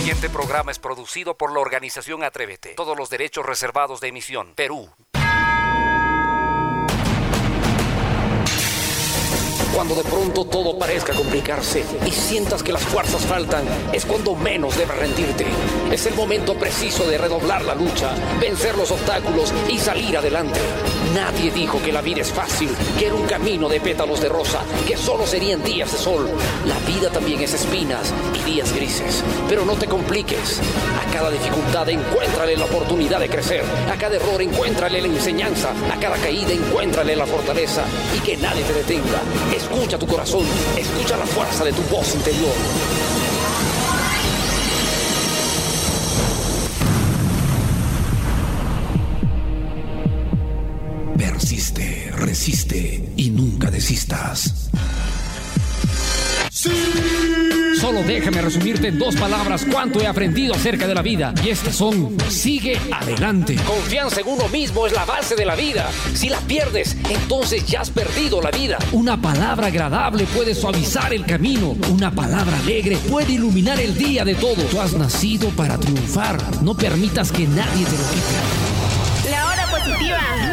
siguiente programa es producido por la organización Atrévete. Todos los derechos reservados de emisión. Perú. Cuando de pronto todo parezca complicarse y sientas que las fuerzas faltan, es cuando menos debes rendirte. Es el momento preciso de redoblar la lucha, vencer los obstáculos y salir adelante. Nadie dijo que la vida es fácil, que era un camino de pétalos de rosa, que solo serían días de sol. La vida también es espinas y días grises. Pero no te compliques. A cada dificultad encuéntrale la oportunidad de crecer. A cada error encuéntrale la enseñanza. A cada caída encuéntrale la fortaleza. Y que nadie te detenga. Escucha tu corazón. Escucha la fuerza de tu voz interior. Persiste, resiste y nunca desistas. Solo déjame resumirte en dos palabras cuánto he aprendido acerca de la vida. Y estas son, sigue adelante. Confianza en uno mismo es la base de la vida. Si la pierdes, entonces ya has perdido la vida. Una palabra agradable puede suavizar el camino. Una palabra alegre puede iluminar el día de todos. Tú has nacido para triunfar. No permitas que nadie te lo quite.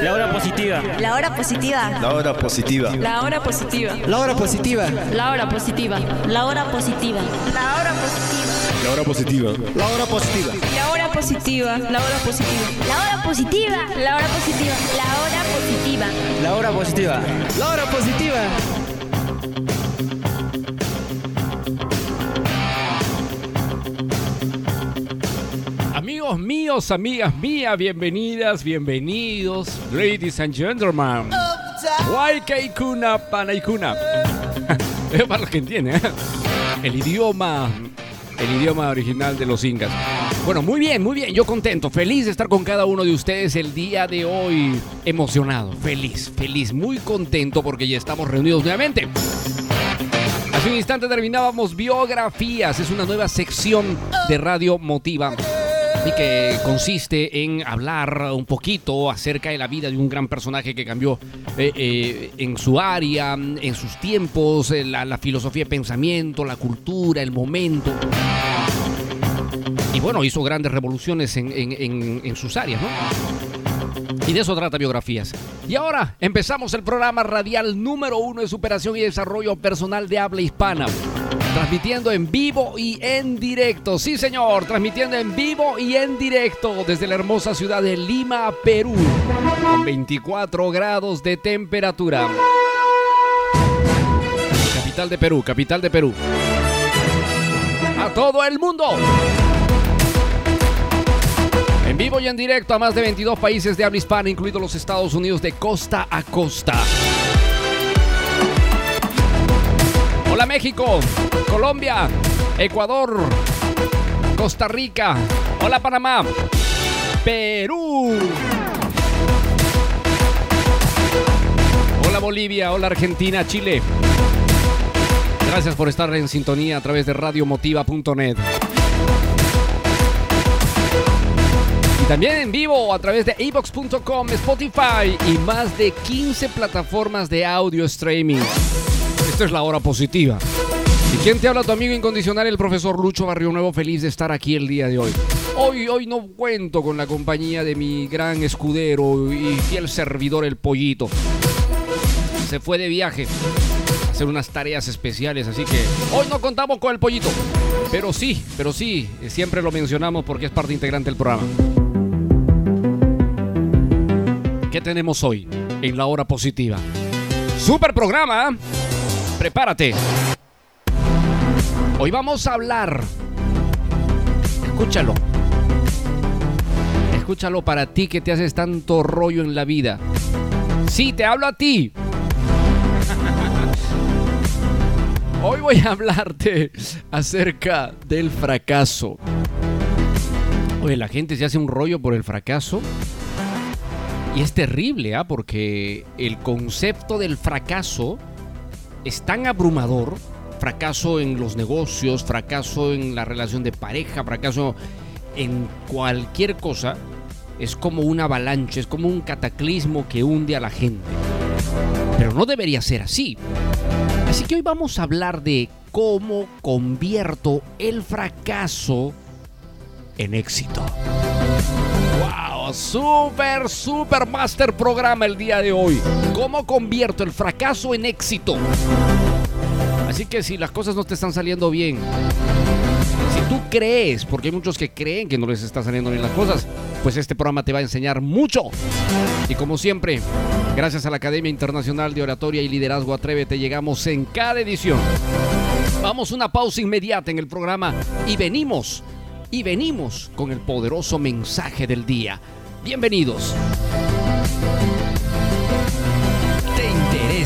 La hora positiva. La hora positiva. La hora positiva. La hora positiva. La hora positiva. La hora positiva. La hora positiva. La hora positiva. La hora positiva. La hora positiva. La hora positiva. La hora positiva. La hora positiva. La hora positiva. La hora positiva. La hora positiva. La hora positiva. La hora positiva. Amigos míos, amigas mías, bienvenidas, bienvenidos, ladies and gentlemen. Waikaikuna Panaikuna. Es para los que entienden, ¿eh? El idioma, el idioma original de los incas. Bueno, muy bien, muy bien, yo contento, feliz de estar con cada uno de ustedes el día de hoy. Emocionado, feliz, feliz, muy contento porque ya estamos reunidos nuevamente. Hace un instante terminábamos biografías, es una nueva sección de Radio Motiva que consiste en hablar un poquito acerca de la vida de un gran personaje que cambió eh, eh, en su área, en sus tiempos, eh, la, filosofía de pensamiento, la cultura, el momento. Y bueno, hizo grandes revoluciones en- en- en sus áreas, ¿no? Y de eso trata biografías. Y ahora empezamos el programa radial número uno de superación y desarrollo personal de habla hispana. Transmitiendo en vivo y en directo. Sí, señor, transmitiendo en vivo y en directo desde la hermosa ciudad de Lima, Perú. Con 24 grados de temperatura. Capital de Perú, capital de Perú. A todo el mundo. Vivo y en directo a más de 22 países de habla hispana, incluidos los Estados Unidos de costa a costa. Hola México, Colombia, Ecuador, Costa Rica. Hola Panamá, Perú. Hola Bolivia, hola Argentina, Chile. Gracias por estar en sintonía a través de radiomotiva.net. también en vivo a través de evox.com, Spotify y más de 15 plataformas de audio streaming. Esto es la hora positiva. ¿Y quién te habla? Tu amigo incondicional, el profesor Lucho Barrio Nuevo, feliz de estar aquí el día de hoy. Hoy, hoy no cuento con la compañía de mi gran escudero y fiel servidor, el pollito. Se fue de viaje a hacer unas tareas especiales, así que hoy no contamos con el pollito. Pero sí, pero sí, siempre lo mencionamos porque es parte integrante del programa. ¿Qué tenemos hoy en la hora positiva? Super programa. Prepárate. Hoy vamos a hablar. Escúchalo. Escúchalo para ti que te haces tanto rollo en la vida. Sí, te hablo a ti. Hoy voy a hablarte acerca del fracaso. Oye, la gente se hace un rollo por el fracaso. Y es terrible, ¿ah? Porque el concepto del fracaso es tan abrumador. Fracaso en los negocios, fracaso en la relación de pareja, fracaso en cualquier cosa. Es como una avalancha, es como un cataclismo que hunde a la gente. Pero no debería ser así. Así que hoy vamos a hablar de cómo convierto el fracaso en éxito. ¡Wow! Super, super master programa el día de hoy. ¿Cómo convierto el fracaso en éxito? Así que si las cosas no te están saliendo bien, si tú crees, porque hay muchos que creen que no les están saliendo bien las cosas, pues este programa te va a enseñar mucho. Y como siempre, gracias a la Academia Internacional de Oratoria y Liderazgo Atrévete, llegamos en cada edición. Vamos una pausa inmediata en el programa y venimos, y venimos con el poderoso mensaje del día. Bienvenidos.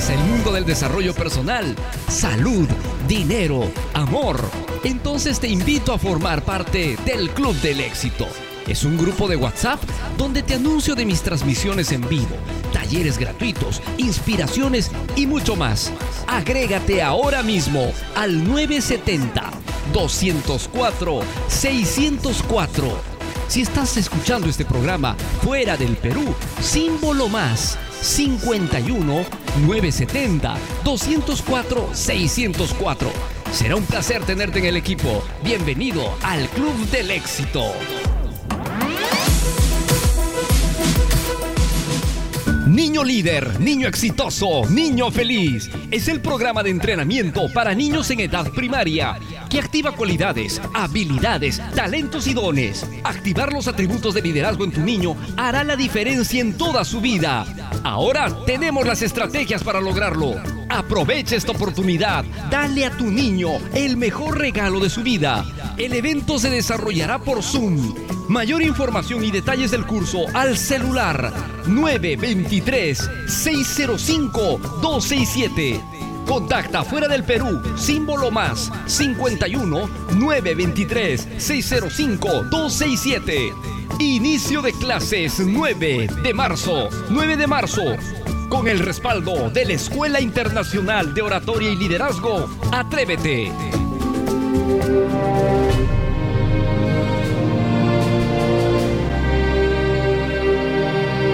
el mundo del desarrollo personal, salud, dinero, amor, entonces te invito a formar parte del Club del Éxito. Es un grupo de WhatsApp donde te anuncio de mis transmisiones en vivo, talleres gratuitos, inspiraciones y mucho más. Agrégate ahora mismo al 970 204 604. Si estás escuchando este programa fuera del Perú, símbolo más 51 970 204 604. Será un placer tenerte en el equipo. Bienvenido al Club del Éxito. Niño líder, niño exitoso, niño feliz. Es el programa de entrenamiento para niños en edad primaria que activa cualidades, habilidades, talentos y dones. Activar los atributos de liderazgo en tu niño hará la diferencia en toda su vida. Ahora tenemos las estrategias para lograrlo. Aprovecha esta oportunidad. Dale a tu niño el mejor regalo de su vida. El evento se desarrollará por Zoom. Mayor información y detalles del curso al celular 923 605 267. Contacta fuera del Perú, símbolo más 51 923 605 267. Inicio de clases 9 de marzo, 9 de marzo. Con el respaldo de la Escuela Internacional de Oratoria y Liderazgo, Atrévete.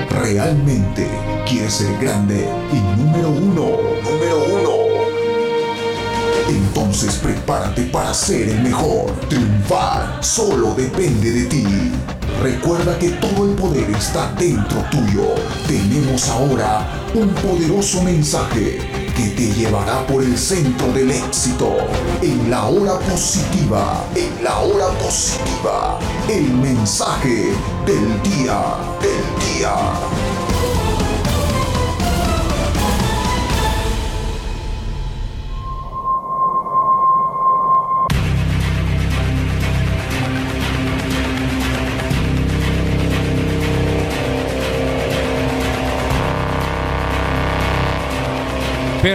Realmente quieres ser grande y número uno, número uno. Entonces prepárate para ser el mejor. Triunfar solo depende de ti. Recuerda que todo el poder está dentro tuyo. Tenemos ahora un poderoso mensaje que te llevará por el centro del éxito. En la hora positiva, en la hora positiva, el mensaje del día, del día.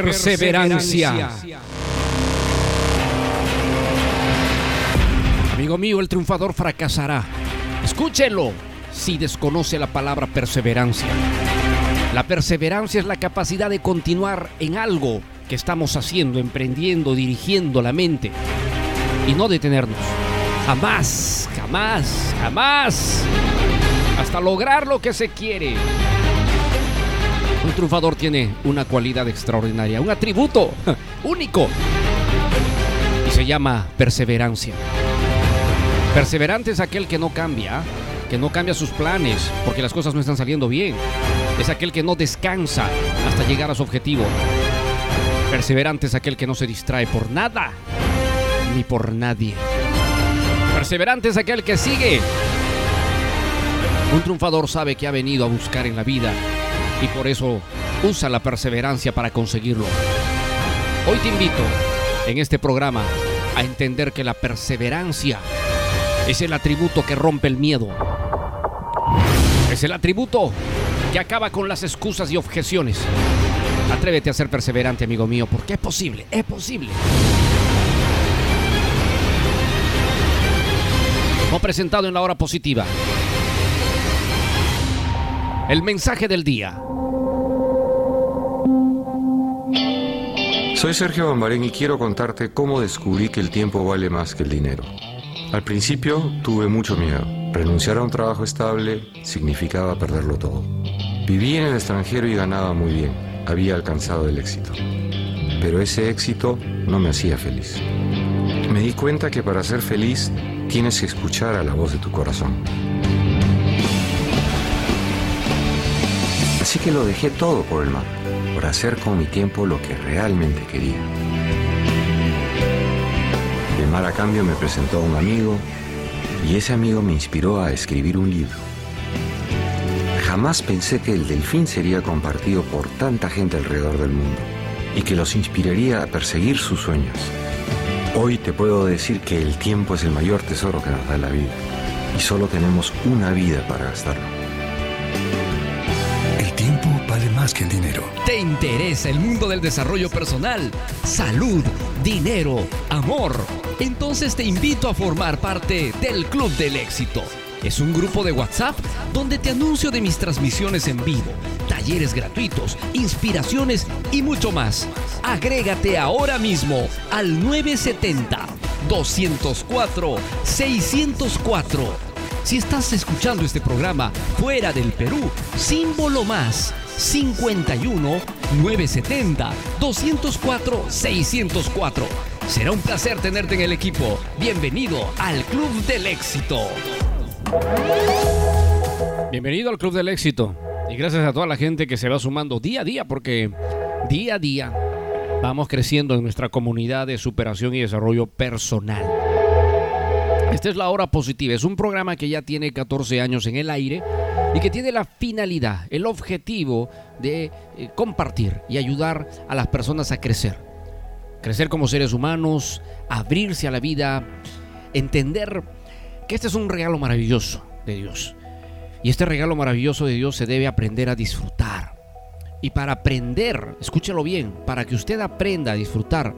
Perseverancia. Amigo mío, el triunfador fracasará. Escúchelo si desconoce la palabra perseverancia. La perseverancia es la capacidad de continuar en algo que estamos haciendo, emprendiendo, dirigiendo la mente y no detenernos. Jamás, jamás, jamás. Hasta lograr lo que se quiere. Un triunfador tiene una cualidad extraordinaria, un atributo único. Y se llama perseverancia. Perseverante es aquel que no cambia, que no cambia sus planes porque las cosas no están saliendo bien. Es aquel que no descansa hasta llegar a su objetivo. Perseverante es aquel que no se distrae por nada ni por nadie. Perseverante es aquel que sigue. Un triunfador sabe que ha venido a buscar en la vida y por eso usa la perseverancia para conseguirlo. Hoy te invito en este programa a entender que la perseverancia es el atributo que rompe el miedo. Es el atributo que acaba con las excusas y objeciones. Atrévete a ser perseverante, amigo mío, porque es posible, es posible. Como presentado en la hora positiva. El mensaje del día. Soy Sergio Bambarén y quiero contarte cómo descubrí que el tiempo vale más que el dinero. Al principio tuve mucho miedo. Renunciar a un trabajo estable significaba perderlo todo. Viví en el extranjero y ganaba muy bien. Había alcanzado el éxito. Pero ese éxito no me hacía feliz. Me di cuenta que para ser feliz tienes que escuchar a la voz de tu corazón. Así que lo dejé todo por el mar, por hacer con mi tiempo lo que realmente quería. El mar a cambio me presentó a un amigo y ese amigo me inspiró a escribir un libro. Jamás pensé que el delfín sería compartido por tanta gente alrededor del mundo y que los inspiraría a perseguir sus sueños. Hoy te puedo decir que el tiempo es el mayor tesoro que nos da la vida y solo tenemos una vida para gastarlo. Vale más que el dinero. ¿Te interesa el mundo del desarrollo personal? Salud, dinero, amor. Entonces te invito a formar parte del Club del Éxito. Es un grupo de WhatsApp donde te anuncio de mis transmisiones en vivo, talleres gratuitos, inspiraciones y mucho más. Agrégate ahora mismo al 970 204 604. Si estás escuchando este programa fuera del Perú, símbolo más 51 970 204 604. Será un placer tenerte en el equipo. Bienvenido al Club del Éxito. Bienvenido al Club del Éxito. Y gracias a toda la gente que se va sumando día a día, porque día a día vamos creciendo en nuestra comunidad de superación y desarrollo personal. Esta es la hora positiva. Es un programa que ya tiene 14 años en el aire y que tiene la finalidad, el objetivo de eh, compartir y ayudar a las personas a crecer. Crecer como seres humanos, abrirse a la vida, entender que este es un regalo maravilloso de Dios. Y este regalo maravilloso de Dios se debe aprender a disfrutar. Y para aprender, escúchelo bien, para que usted aprenda a disfrutar,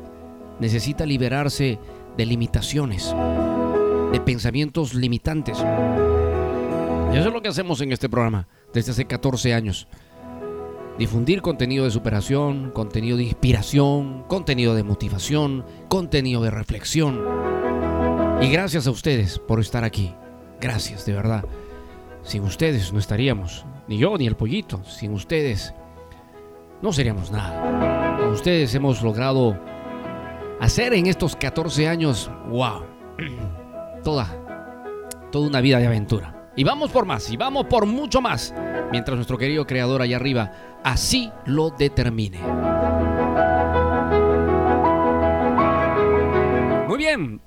necesita liberarse de limitaciones, de pensamientos limitantes. Eso es lo que hacemos en este programa desde hace 14 años. Difundir contenido de superación, contenido de inspiración, contenido de motivación, contenido de reflexión. Y gracias a ustedes por estar aquí. Gracias, de verdad. Sin ustedes no estaríamos, ni yo ni el pollito. Sin ustedes no seríamos nada. Con ustedes hemos logrado hacer en estos 14 años, wow, toda, toda una vida de aventura. Y vamos por más, y vamos por mucho más, mientras nuestro querido creador allá arriba así lo determine. Muy bien,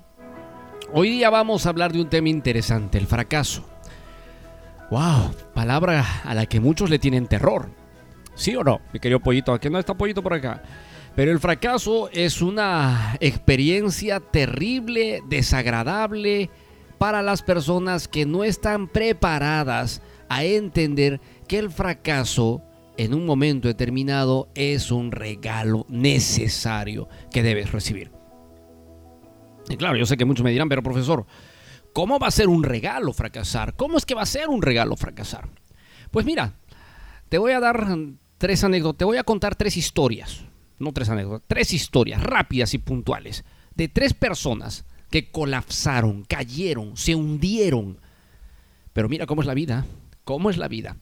hoy día vamos a hablar de un tema interesante, el fracaso. Wow, palabra a la que muchos le tienen terror. ¿Sí o no? Mi querido pollito, aquí no está pollito por acá. Pero el fracaso es una experiencia terrible, desagradable para las personas que no están preparadas a entender que el fracaso en un momento determinado es un regalo necesario que debes recibir. Y claro, yo sé que muchos me dirán, pero profesor, ¿Cómo va a ser un regalo fracasar? ¿Cómo es que va a ser un regalo fracasar? Pues mira, te voy a dar tres anécdotas, te voy a contar tres historias, no tres anécdotas, tres historias rápidas y puntuales de tres personas que colapsaron, cayeron, se hundieron. Pero mira cómo es la vida, cómo es la vida.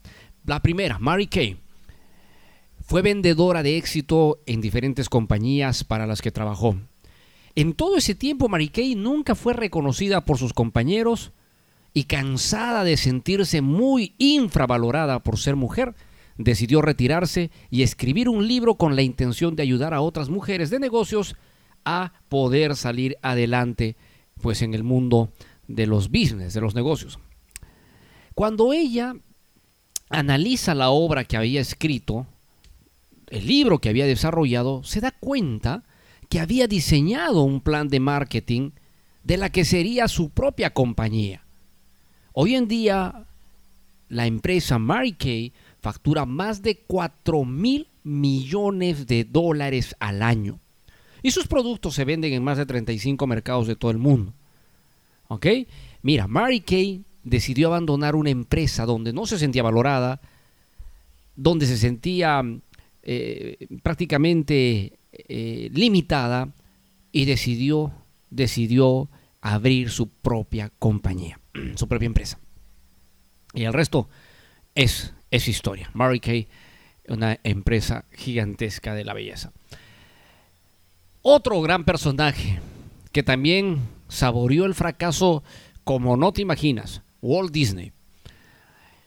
La primera, Mary Kay, fue vendedora de éxito en diferentes compañías para las que trabajó. En todo ese tiempo, Mary Kay nunca fue reconocida por sus compañeros y cansada de sentirse muy infravalorada por ser mujer, decidió retirarse y escribir un libro con la intención de ayudar a otras mujeres de negocios a poder salir adelante pues en el mundo de los business, de los negocios. Cuando ella analiza la obra que había escrito, el libro que había desarrollado, se da cuenta que había diseñado un plan de marketing de la que sería su propia compañía. Hoy en día, la empresa Mary Kay factura más de 4 mil millones de dólares al año. Y sus productos se venden en más de 35 mercados de todo el mundo. ¿Ok? Mira, Mary Kay decidió abandonar una empresa donde no se sentía valorada, donde se sentía eh, prácticamente eh, limitada y decidió, decidió abrir su propia compañía, su propia empresa. Y el resto es, es historia. Mary Kay, una empresa gigantesca de la belleza. Otro gran personaje que también saboreó el fracaso como no te imaginas, Walt Disney.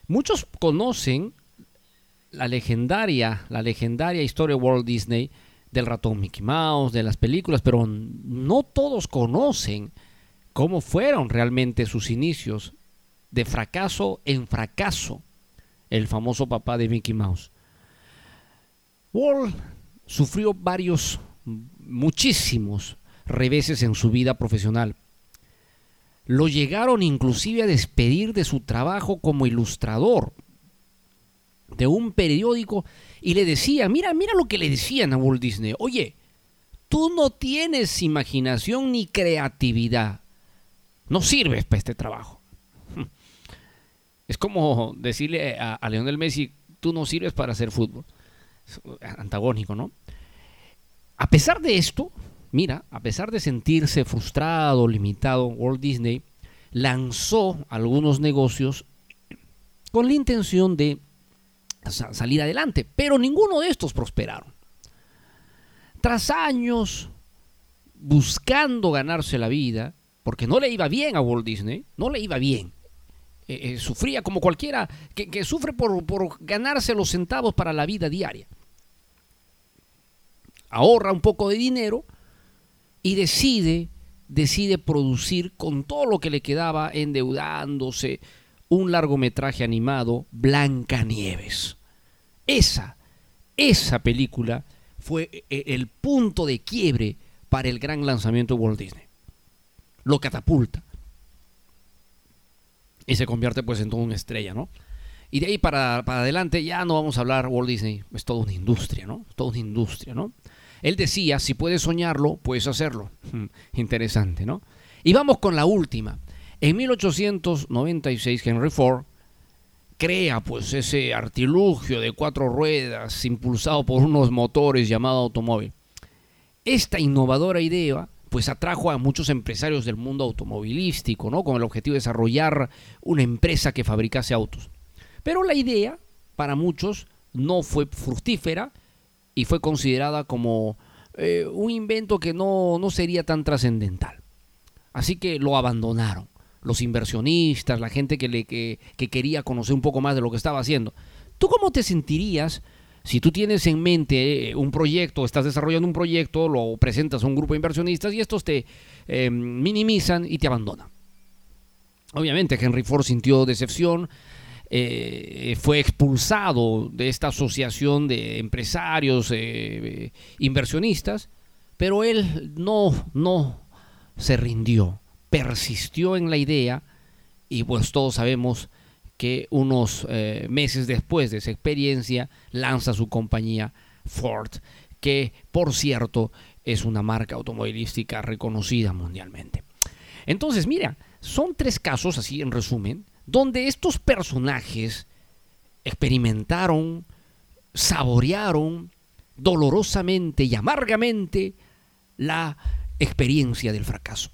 Muchos conocen la legendaria, la legendaria historia de Walt Disney del ratón Mickey Mouse, de las películas, pero no todos conocen cómo fueron realmente sus inicios de fracaso en fracaso, el famoso papá de Mickey Mouse. Walt sufrió varios, muchísimos reveses en su vida profesional. Lo llegaron inclusive a despedir de su trabajo como ilustrador de un periódico y le decía, mira, mira lo que le decían a Walt Disney, oye, tú no tienes imaginación ni creatividad, no sirves para este trabajo. Es como decirle a, a Leonel Messi, tú no sirves para hacer fútbol. antagónico, ¿no? A pesar de esto, mira, a pesar de sentirse frustrado, limitado, Walt Disney lanzó algunos negocios con la intención de salir adelante, pero ninguno de estos prosperaron. Tras años buscando ganarse la vida, porque no le iba bien a Walt Disney, no le iba bien. Eh, eh, sufría como cualquiera que, sufre por, por ganarse los centavos para la vida diaria. Ahorra un poco de dinero y decide, decide producir con todo lo que le quedaba endeudándose, un largometraje animado, Blancanieves. Esa, esa película fue eh, eh, el punto de quiebre para el gran lanzamiento de Walt Disney. Lo catapulta. Y se convierte pues en toda una estrella, ¿no? Y de ahí para, para adelante ya no vamos a hablar Walt Disney, es toda una industria, ¿no? Es toda una industria, ¿no? Él decía, si puedes soñarlo, puedes hacerlo. Interesante, ¿no? Y vamos con la última. En 1896 Henry Ford crea pues ese artilugio de cuatro ruedas impulsado por unos motores llamado automóvil. Esta innovadora idea pues atrajo a muchos empresarios del mundo automovilístico, ¿no? Con el objetivo de desarrollar una empresa que fabricase autos. Pero la idea, para muchos, no fue fructífera y fue considerada como eh, un invento que no, no sería tan trascendental. Así que lo abandonaron los inversionistas, la gente que, le, que, quería conocer un poco más de lo que estaba haciendo. ¿Tú cómo te sentirías si tú tienes en mente eh, un proyecto, estás desarrollando un proyecto, lo presentas a un grupo de inversionistas y estos te em, minimizan y te abandonan? Obviamente Henry Ford sintió decepción, eh, fue expulsado de esta asociación de empresarios, eh, inversionistas, pero él no, no se rindió persistió en la idea y pues todos sabemos que unos eh, meses después de esa experiencia lanza su compañía Ford, que por cierto es una marca automovilística reconocida mundialmente. Entonces, mira, son tres casos, así en resumen, donde estos personajes experimentaron, saborearon dolorosamente y amargamente la experiencia del fracaso.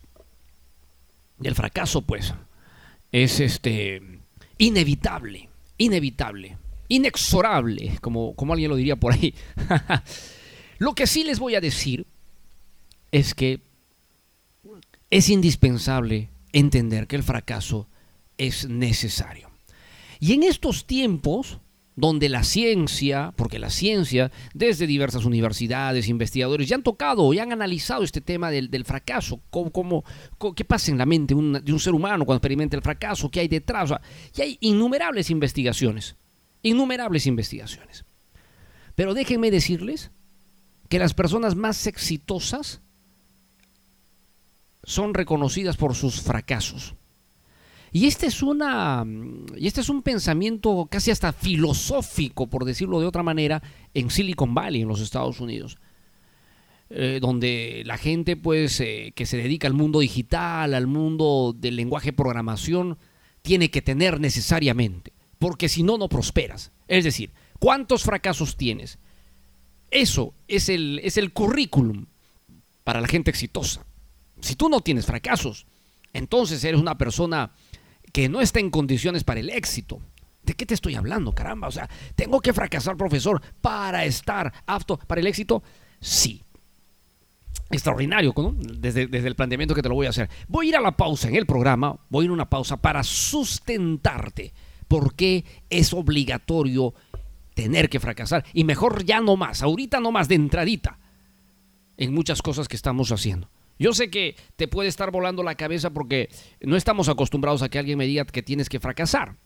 El fracaso, pues, es este inevitable, inevitable, inexorable, como, como alguien lo diría por ahí. lo que sí les voy a decir es que es indispensable entender que el fracaso es necesario. Y en estos tiempos donde la ciencia, porque la ciencia, desde diversas universidades, investigadores, ya han tocado y han analizado este tema del, fracaso, cómo, qué pasa en la mente de un ser humano cuando experimenta el fracaso, qué hay detrás. y hay innumerables investigaciones, innumerables investigaciones. Pero déjenme decirles que las personas más exitosas son reconocidas por sus fracasos. Y este es una y este es un pensamiento casi hasta filosófico, por decirlo de otra manera, en Silicon Valley, en los Estados Unidos. Eh, donde la gente pues eh, que se dedica al mundo digital, al mundo del lenguaje programación, tiene que tener necesariamente, porque si no, no prosperas. Es decir, ¿cuántos fracasos tienes? Eso es el, es el currículum para la gente exitosa. Si tú no tienes fracasos, entonces eres una persona que no está en condiciones para el éxito. ¿De qué te estoy hablando, caramba? O sea, ¿tengo que fracasar, profesor, para estar apto para el éxito? Sí. extraordinario ¿no? desde, desde el planteamiento que te lo voy a hacer. Voy a ir a la pausa en el programa, voy a ir a una pausa para sustentarte. ¿Por qué es obligatorio tener que fracasar? Y mejor ya no más, ahorita no más, de entradita, en muchas cosas que estamos haciendo. Yo sé que te puede estar volando la cabeza porque no estamos acostumbrados a que alguien me diga que tienes que fracasar.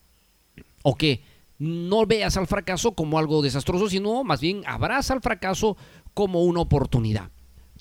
O que no veas al fracaso como algo desastroso, sino más bien abraza al fracaso como una oportunidad.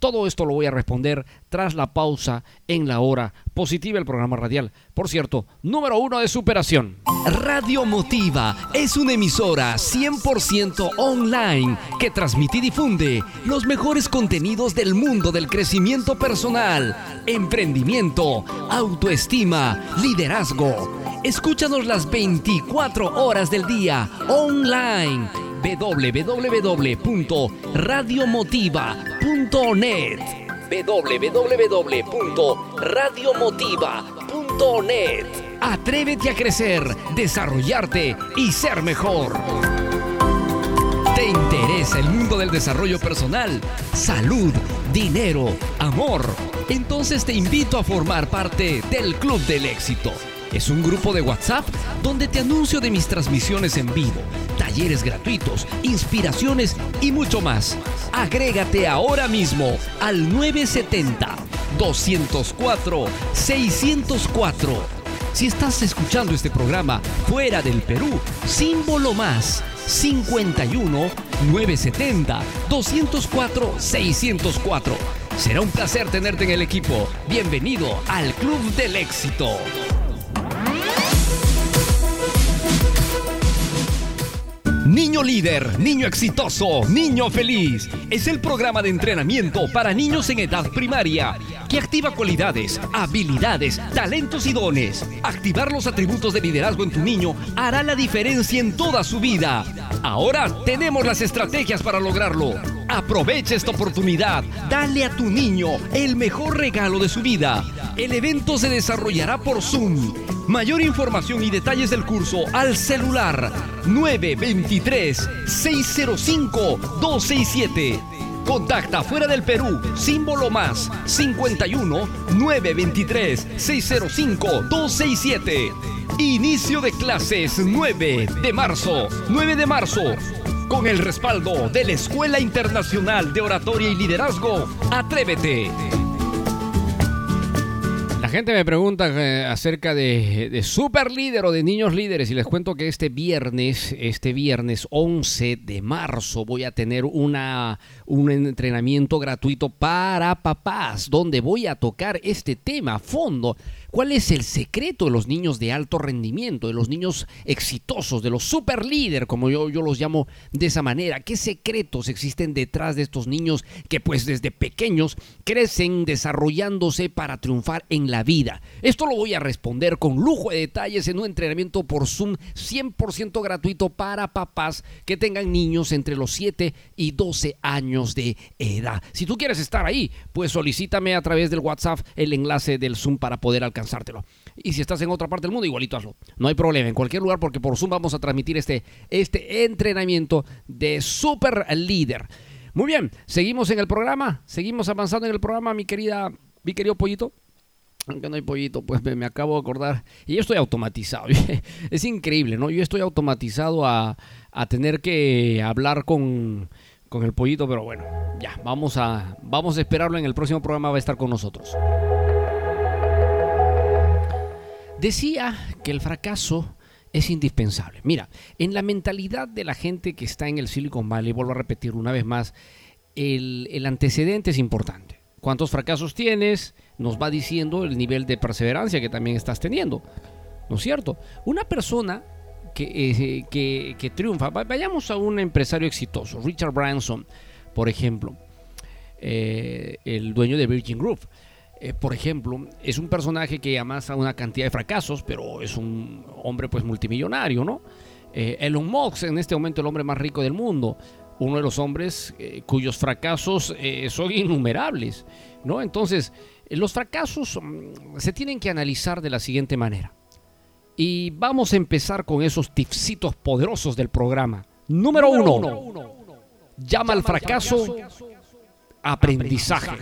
Todo esto lo voy a responder tras la pausa en la hora positiva el programa radial. Por cierto, número uno de superación. Radio Motiva es una emisora 100% online que transmite y difunde los mejores contenidos del mundo del crecimiento personal, emprendimiento, autoestima, liderazgo. Escúchanos las 24 horas del día online www.radiomotiva.net www.radiomotiva.net Atrévete a crecer, desarrollarte y ser mejor. ¿Te interesa el mundo del desarrollo personal, salud, dinero, amor? Entonces te invito a formar parte del Club del Éxito es un grupo de WhatsApp donde te anuncio de mis transmisiones en vivo, talleres gratuitos, inspiraciones y mucho más. Agrégate ahora mismo al 970 204 604. Si estás escuchando este programa fuera del Perú, símbolo más 51 970 204 604. Será un placer tenerte en el equipo. Bienvenido al Club del Éxito. Niño líder, niño exitoso, niño feliz. Es el programa de entrenamiento para niños en edad primaria que activa cualidades, habilidades, talentos y dones. Activar los atributos de liderazgo en tu niño hará la diferencia en toda su vida. Ahora tenemos las estrategias para lograrlo. Aprovecha esta oportunidad. Dale a tu niño el mejor regalo de su vida. El evento se desarrollará por Zoom. Mayor información y detalles del curso al celular 923-605-267. Contacta fuera del Perú, símbolo más 51 923 605 267. Inicio de clases 9 de marzo, 9 de marzo. Con el respaldo de la Escuela Internacional de Oratoria y Liderazgo, Atrévete. Gente me pregunta eh, acerca de, super líder o de niños líderes y les cuento que este viernes, este viernes 11 de marzo voy a tener una, un entrenamiento gratuito para papás donde voy a tocar este tema a fondo ¿Cuál es el secreto de los niños de alto rendimiento, de los niños exitosos, de los super líder, como yo, yo los llamo de esa manera? ¿Qué secretos existen detrás de estos niños que pues desde pequeños crecen desarrollándose para triunfar en la vida? Esto lo voy a responder con lujo de detalles en un entrenamiento por Zoom 100% gratuito para papás que tengan niños entre los 7 y 12 años de edad. Si tú quieres estar ahí, pues solicítame a través del WhatsApp el enlace del Zoom para poder alcanzar y si estás en otra parte del mundo, igualito hazlo. No hay problema, en cualquier lugar, porque por Zoom vamos a transmitir este, este entrenamiento de super líder. Muy bien, seguimos en el programa, seguimos avanzando en el programa, mi querida, mi querido pollito. Aunque no hay pollito, pues me, acabo de acordar. Y yo estoy automatizado. es increíble, ¿no? Yo estoy automatizado a, a tener que hablar con, con el pollito, pero bueno, ya, vamos a, vamos a esperarlo en el próximo programa, va a estar con nosotros. Decía que el fracaso es indispensable. Mira, en la mentalidad de la gente que está en el Silicon Valley, vuelvo a repetir una vez más, el, antecedente es importante. ¿Cuántos fracasos tienes? Nos va diciendo el nivel de perseverancia que también estás teniendo. ¿No es cierto? Una persona que, eh, que, triunfa, vayamos a un empresario exitoso, Richard Branson, por ejemplo, eh, el dueño de Virgin Group. Eh, por ejemplo, es un personaje que amasa una cantidad de fracasos, pero es un hombre pues multimillonario, ¿no? Eh, Elon Musk, en este momento el hombre más rico del mundo, uno de los hombres eh, cuyos fracasos son innumerables, ¿no? Entonces, los fracasos mm, se tienen que analizar de la siguiente manera. Y vamos a empezar con esos tipsitos poderosos del programa. Número, uno, llama al fracaso aprendizaje.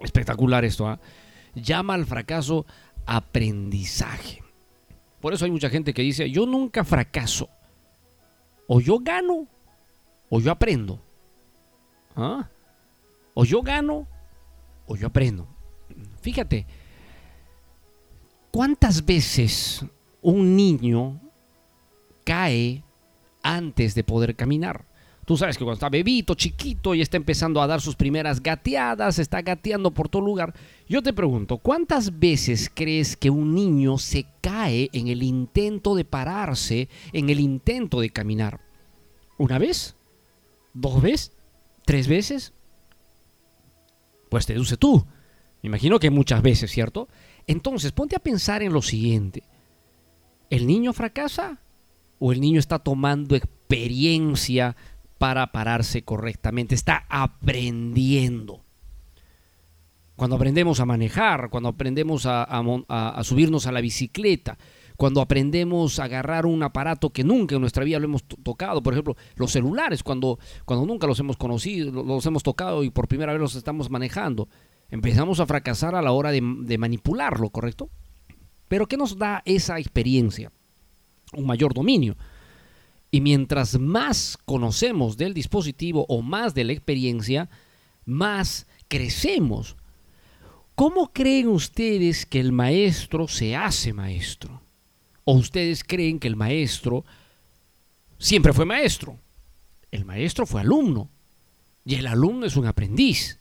Espectacular esto, ¿ah? Llama al fracaso aprendizaje. Por eso hay mucha gente que dice, yo nunca fracaso. O yo gano o yo aprendo. ¿Ah? O yo gano o yo aprendo. Fíjate, ¿cuántas veces un niño cae antes de poder caminar? Tú sabes que cuando está bebito, chiquito y está empezando a dar sus primeras gateadas, está gateando por todo lugar. Yo te pregunto, ¿cuántas veces crees que un niño se cae en el intento de pararse, en el intento de caminar? ¿Una vez? ¿Dos veces? ¿Tres veces? Pues te deduce tú. Me imagino que muchas veces, ¿cierto? Entonces, ponte a pensar en lo siguiente. ¿El niño fracasa? ¿O el niño está tomando experiencia para pararse correctamente, está aprendiendo. Cuando aprendemos a manejar, cuando aprendemos a, subirnos a la bicicleta, cuando aprendemos a agarrar un aparato que nunca en nuestra vida lo hemos tocado, por ejemplo, los celulares, cuando, cuando nunca los hemos conocido, los hemos tocado y por primera vez los estamos manejando, empezamos a fracasar a la hora de, de manipularlo, ¿correcto? Pero ¿qué nos da esa experiencia? Un mayor dominio. Y mientras más conocemos del dispositivo o más de la experiencia, más crecemos. ¿Cómo creen ustedes que el maestro se hace maestro? ¿O ustedes creen que el maestro siempre fue maestro? El maestro fue alumno. Y el alumno es un aprendiz.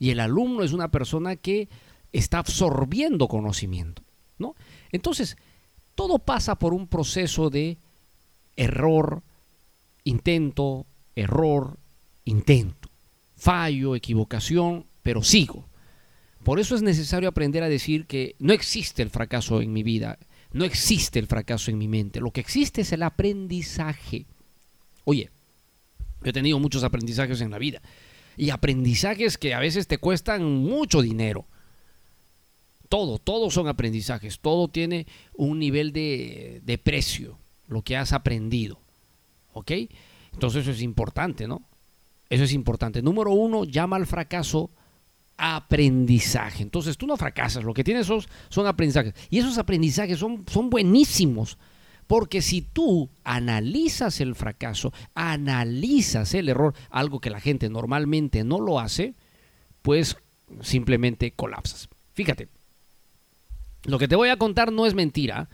Y el alumno es una persona que está absorbiendo conocimiento. ¿no? Entonces, todo pasa por un proceso de error, intento, error, intento, fallo, equivocación, pero sigo. Por eso es necesario aprender a decir que no existe el fracaso en mi vida, no existe el fracaso en mi mente, lo que existe es el aprendizaje. Oye, yo he tenido muchos aprendizajes en la vida y aprendizajes que a veces te cuestan mucho dinero. Todo, todos son aprendizajes, todo tiene un nivel de, de precio lo que has aprendido. ¿Ok? Entonces eso es importante, ¿no? Eso es importante. Número uno, llama al fracaso aprendizaje. Entonces tú no fracasas, lo que tienes son, son aprendizajes. Y esos aprendizajes son, son buenísimos. Porque si tú analizas el fracaso, analizas el error, algo que la gente normalmente no lo hace, pues simplemente colapsas. Fíjate, lo que te voy a contar no es mentira,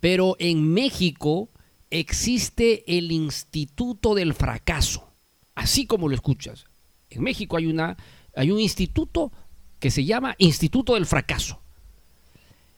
pero en México existe el Instituto del Fracaso, así como lo escuchas. En México hay, una, hay un instituto que se llama Instituto del Fracaso.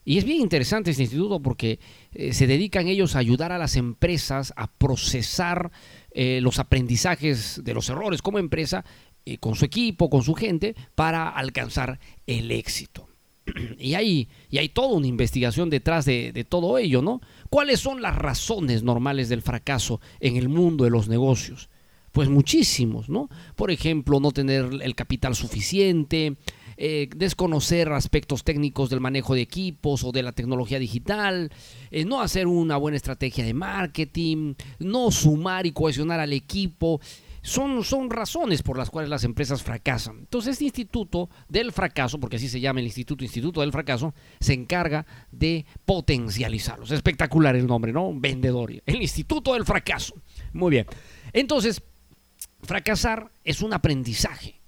Y es bien interesante este instituto porque eh, se dedican ellos a ayudar a las empresas a procesar eh, los aprendizajes de los errores como empresa, eh, con su equipo, con su gente, para alcanzar el éxito. y hay, y hay toda una investigación detrás de, todo ello, ¿no? ¿Cuáles son las razones normales del fracaso en el mundo de los negocios? Pues muchísimos, ¿no? Por ejemplo, no tener el capital suficiente, eh, desconocer aspectos técnicos del manejo de equipos o de la tecnología digital, eh, no hacer una buena estrategia de marketing, no sumar y cohesionar al equipo, son, son razones por las cuales las empresas fracasan. Entonces, este instituto del fracaso, porque así se llama el instituto, Instituto del Fracaso, se encarga de potencializarlos. Espectacular el nombre, ¿no? Vendedor. El Instituto del Fracaso. Muy bien. Entonces, fracasar es un aprendizaje.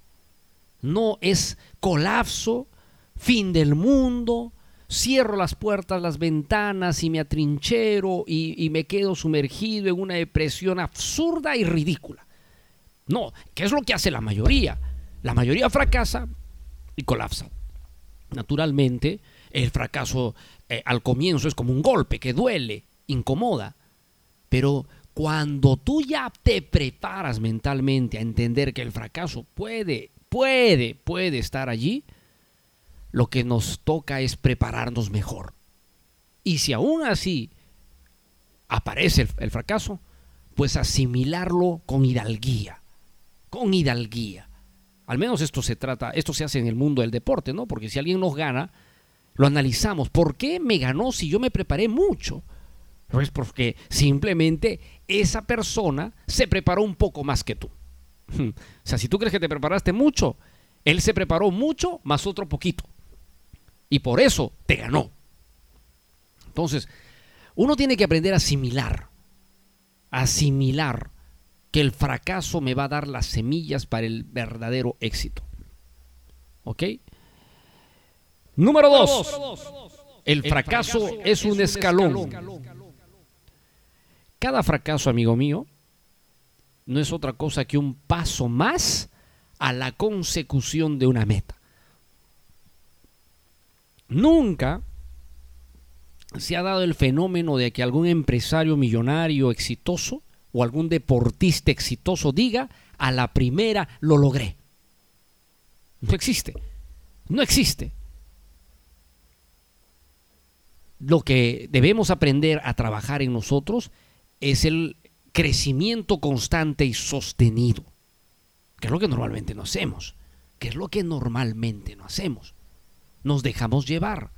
No es colapso, fin del mundo, cierro las puertas, las ventanas y me atrinchero y, y, me quedo sumergido en una depresión absurda y ridícula. No, ¿qué es lo que hace la mayoría? La mayoría fracasa y colapsa. Naturalmente, el fracaso eh, al comienzo es como un golpe que duele, incomoda, pero cuando tú ya te preparas mentalmente a entender que el fracaso puede, puede, puede estar allí, lo que nos toca es prepararnos mejor. Y si aún así aparece el fracaso, pues asimilarlo con hidalguía con hidalguía. Al menos esto se trata, esto se hace en el mundo del deporte, ¿no? Porque si alguien nos gana, lo analizamos. ¿Por qué me ganó si yo me preparé mucho? Pues porque simplemente esa persona se preparó un poco más que tú. O sea, si tú crees que te preparaste mucho, él se preparó mucho más otro poquito. Y por eso te ganó. Entonces, uno tiene que aprender a asimilar, asimilar que el fracaso me va a dar las semillas para el verdadero éxito. ¿Ok? Número dos, el fracaso es un escalón. Cada fracaso, amigo mío, no es otra cosa que un paso más a la consecución de una meta. Nunca se ha dado el fenómeno de que algún empresario millonario exitoso o algún deportista exitoso diga, a la primera lo logré. No existe. No existe. Lo que debemos aprender a trabajar en nosotros es el crecimiento constante y sostenido, que es lo que normalmente no hacemos, que es lo que normalmente no hacemos. Nos dejamos llevar.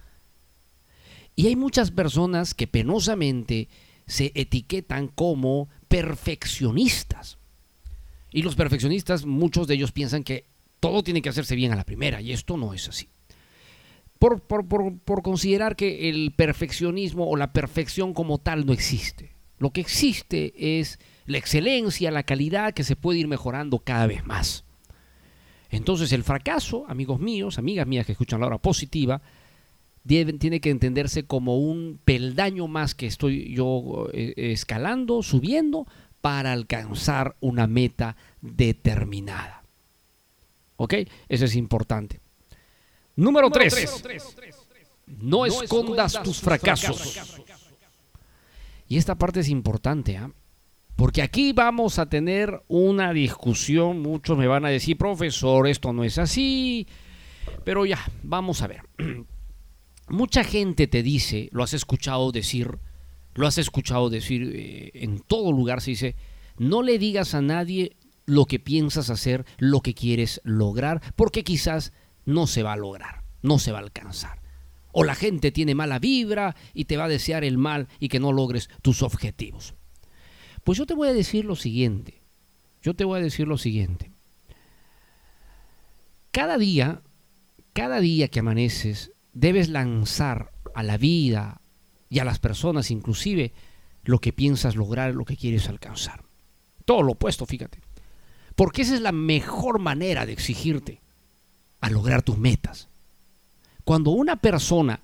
Y hay muchas personas que penosamente se etiquetan como perfeccionistas. Y los perfeccionistas, muchos de ellos piensan que todo tiene que hacerse bien a la primera, y esto no es así. Por, por, considerar que el perfeccionismo o la perfección como tal no existe. Lo que existe es la excelencia, la calidad que se puede ir mejorando cada vez más. Entonces el fracaso, amigos míos, amigas mías que escuchan la hora positiva, tiene que entenderse como un peldaño más que estoy yo eh, escalando, subiendo para alcanzar una meta determinada. ¿Ok? Eso es importante. Número 3. No escondas tus fracasos. Y esta parte es importante, ¿ah? porque aquí vamos a tener una discusión. Muchos me van a decir, profesor, esto no es así. Pero ya, vamos a ver. mucha gente te dice, lo has escuchado decir, lo has escuchado decir eh, en todo lugar, se dice, no le digas a nadie lo que piensas hacer, lo que quieres lograr, porque quizás no se va a lograr, no se va a alcanzar. O la gente tiene mala vibra y te va a desear el mal y que no logres tus objetivos. Pues yo te voy a decir lo siguiente, yo te voy a decir lo siguiente. Cada día, cada día que amaneces, debes lanzar a la vida y a las personas inclusive lo que piensas lograr, lo que quieres alcanzar. Todo lo opuesto, fíjate. Porque esa es la mejor manera de exigirte a lograr tus metas. Cuando una persona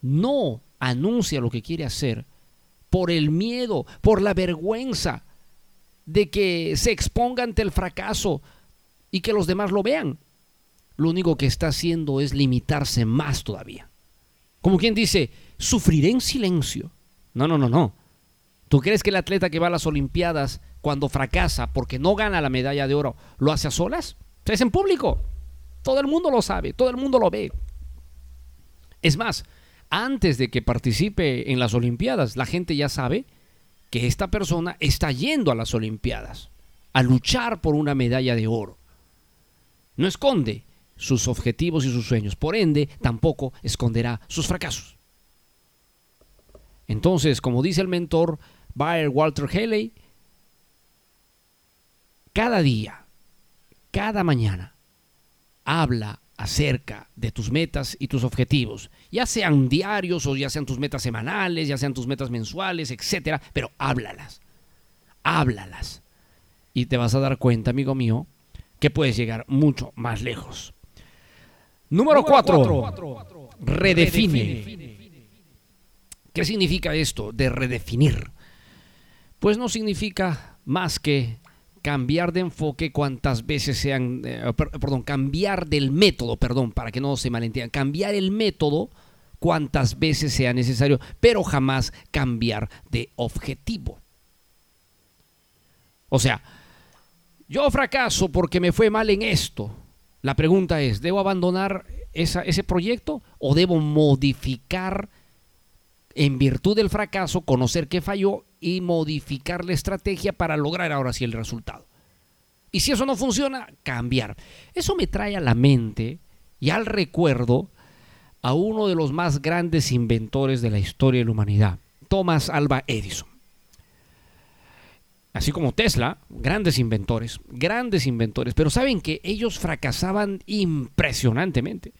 no anuncia lo que quiere hacer por el miedo, por la vergüenza de que se exponga ante el fracaso y que los demás lo vean, lo único que está haciendo es limitarse más todavía. Como quien dice, sufriré en silencio. No, no, no, no. ¿Tú crees que el atleta que va a las Olimpiadas cuando fracasa porque no gana la medalla de oro lo hace a solas? Es en público. Todo el mundo lo sabe, todo el mundo lo ve. Es más, antes de que participe en las Olimpiadas, la gente ya sabe que esta persona está yendo a las Olimpiadas, a luchar por una medalla de oro. No esconde, sus objetivos y sus sueños. Por ende, tampoco esconderá sus fracasos. Entonces, como dice el mentor Bayer Walter Haley, cada día, cada mañana, habla acerca de tus metas y tus objetivos, ya sean diarios o ya sean tus metas semanales, ya sean tus metas mensuales, etcétera, pero háblalas. Háblalas. Y te vas a dar cuenta, amigo mío, que puedes llegar mucho más lejos. Número 4. Redefine. ¿Qué significa esto de redefinir? Pues no significa más que cambiar de enfoque cuantas veces sean, eh, perdón, cambiar del método, perdón, para que no se malentiendan, cambiar el método cuantas veces sea necesario, pero jamás cambiar de objetivo. O sea, yo fracaso porque me fue mal en esto, la pregunta es, ¿debo abandonar ese proyecto o debo modificar en virtud del fracaso, conocer qué falló y modificar la estrategia para lograr ahora sí el resultado? Y si eso no funciona, cambiar. Eso me trae a la mente y al recuerdo a uno de los más grandes inventores de la historia de la humanidad, Thomas Alba Edison. Así como Tesla, grandes inventores, grandes inventores, pero saben que ellos fracasaban impresionantemente.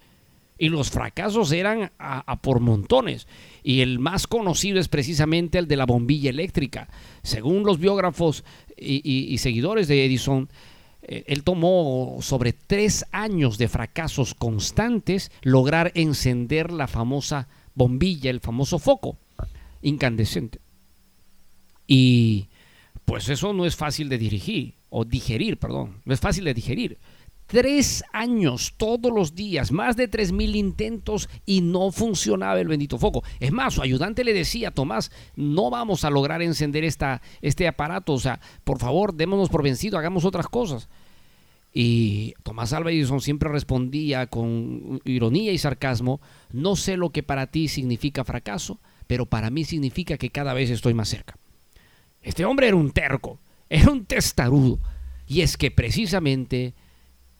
Y los fracasos eran a, por montones. Y el más conocido es precisamente el de la bombilla eléctrica. Según los biógrafos y, seguidores de Edison, eh, él tomó sobre tres años de fracasos constantes lograr encender la famosa bombilla, el famoso foco incandescente. Y pues eso no es fácil de dirigir, o digerir, perdón, no es fácil de digerir. Tres años, todos los días, más de tres mil intentos y no funcionaba el bendito foco. Es más, su ayudante le decía, Tomás, no vamos a lograr encender este aparato, o sea, por favor, démonos por vencido, hagamos otras cosas. Y Tomás Alva siempre respondía con ironía y sarcasmo, no sé lo que para ti significa fracaso, pero para mí significa que cada vez estoy más cerca. Este hombre era un terco, era un testarudo. Y es que precisamente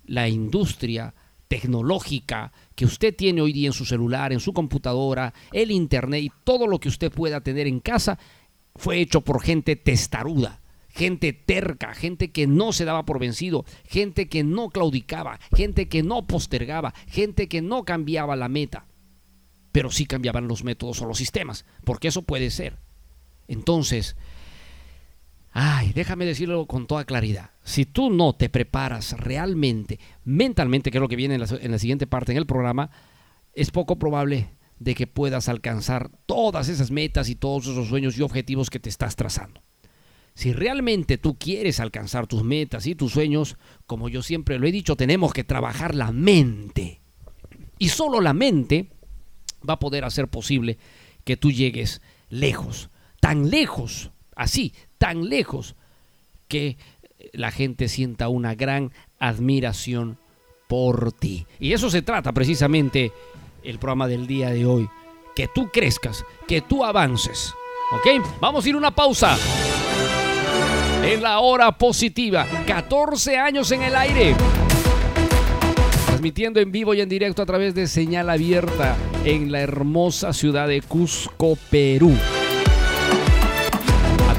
la industria tecnológica que usted tiene hoy día en su celular, en su computadora, el internet y todo lo que usted pueda tener en casa, fue hecho por gente testaruda, gente terca, gente que no se daba por vencido, gente que no claudicaba, gente que no postergaba, gente que no cambiaba la meta, pero sí cambiaban los métodos o los sistemas, porque eso puede ser. Entonces, Ay, déjame decirlo con toda claridad. Si tú no te preparas realmente, mentalmente, que es lo que viene en la, siguiente parte en el programa, es poco probable de que puedas alcanzar todas esas metas y todos esos sueños y objetivos que te estás trazando. Si realmente tú quieres alcanzar tus metas y tus sueños, como yo siempre lo he dicho, tenemos que trabajar la mente. Y solo la mente va a poder hacer posible que tú llegues lejos, tan lejos, así, tan lejos que la gente sienta una gran admiración por ti. Y eso se trata precisamente el programa del día de hoy. Que tú crezcas, que tú avances. ¿Ok? Vamos a ir una pausa. En la hora positiva. 14 años en el aire. Transmitiendo en vivo y en directo a través de señal abierta en la hermosa ciudad de Cusco, Perú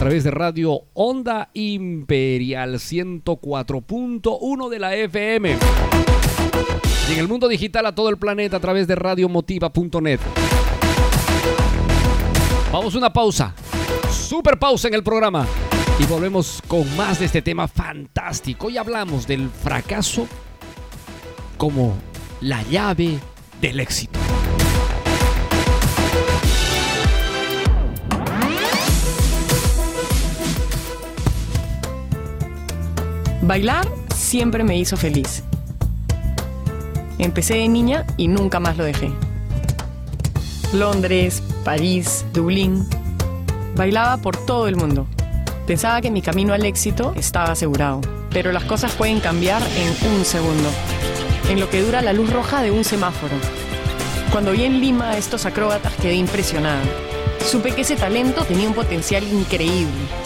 través de Radio Onda Imperial 104.1 de la FM. Y en el mundo digital a todo el planeta a través de radiomotiva.net. Vamos a una pausa. Super pausa en el programa. Y volvemos con más de este tema fantástico. Y hablamos del fracaso como la llave del éxito. Bailar siempre me hizo feliz. Empecé de niña y nunca más lo dejé. Londres, París, Dublín. Bailaba por todo el mundo. Pensaba que mi camino al éxito estaba asegurado, pero las cosas pueden cambiar en un segundo, en lo que dura la luz roja de un semáforo. Cuando vi en Lima a estos acróbatas quedé impresionada. Supe que ese talento tenía un potencial increíble.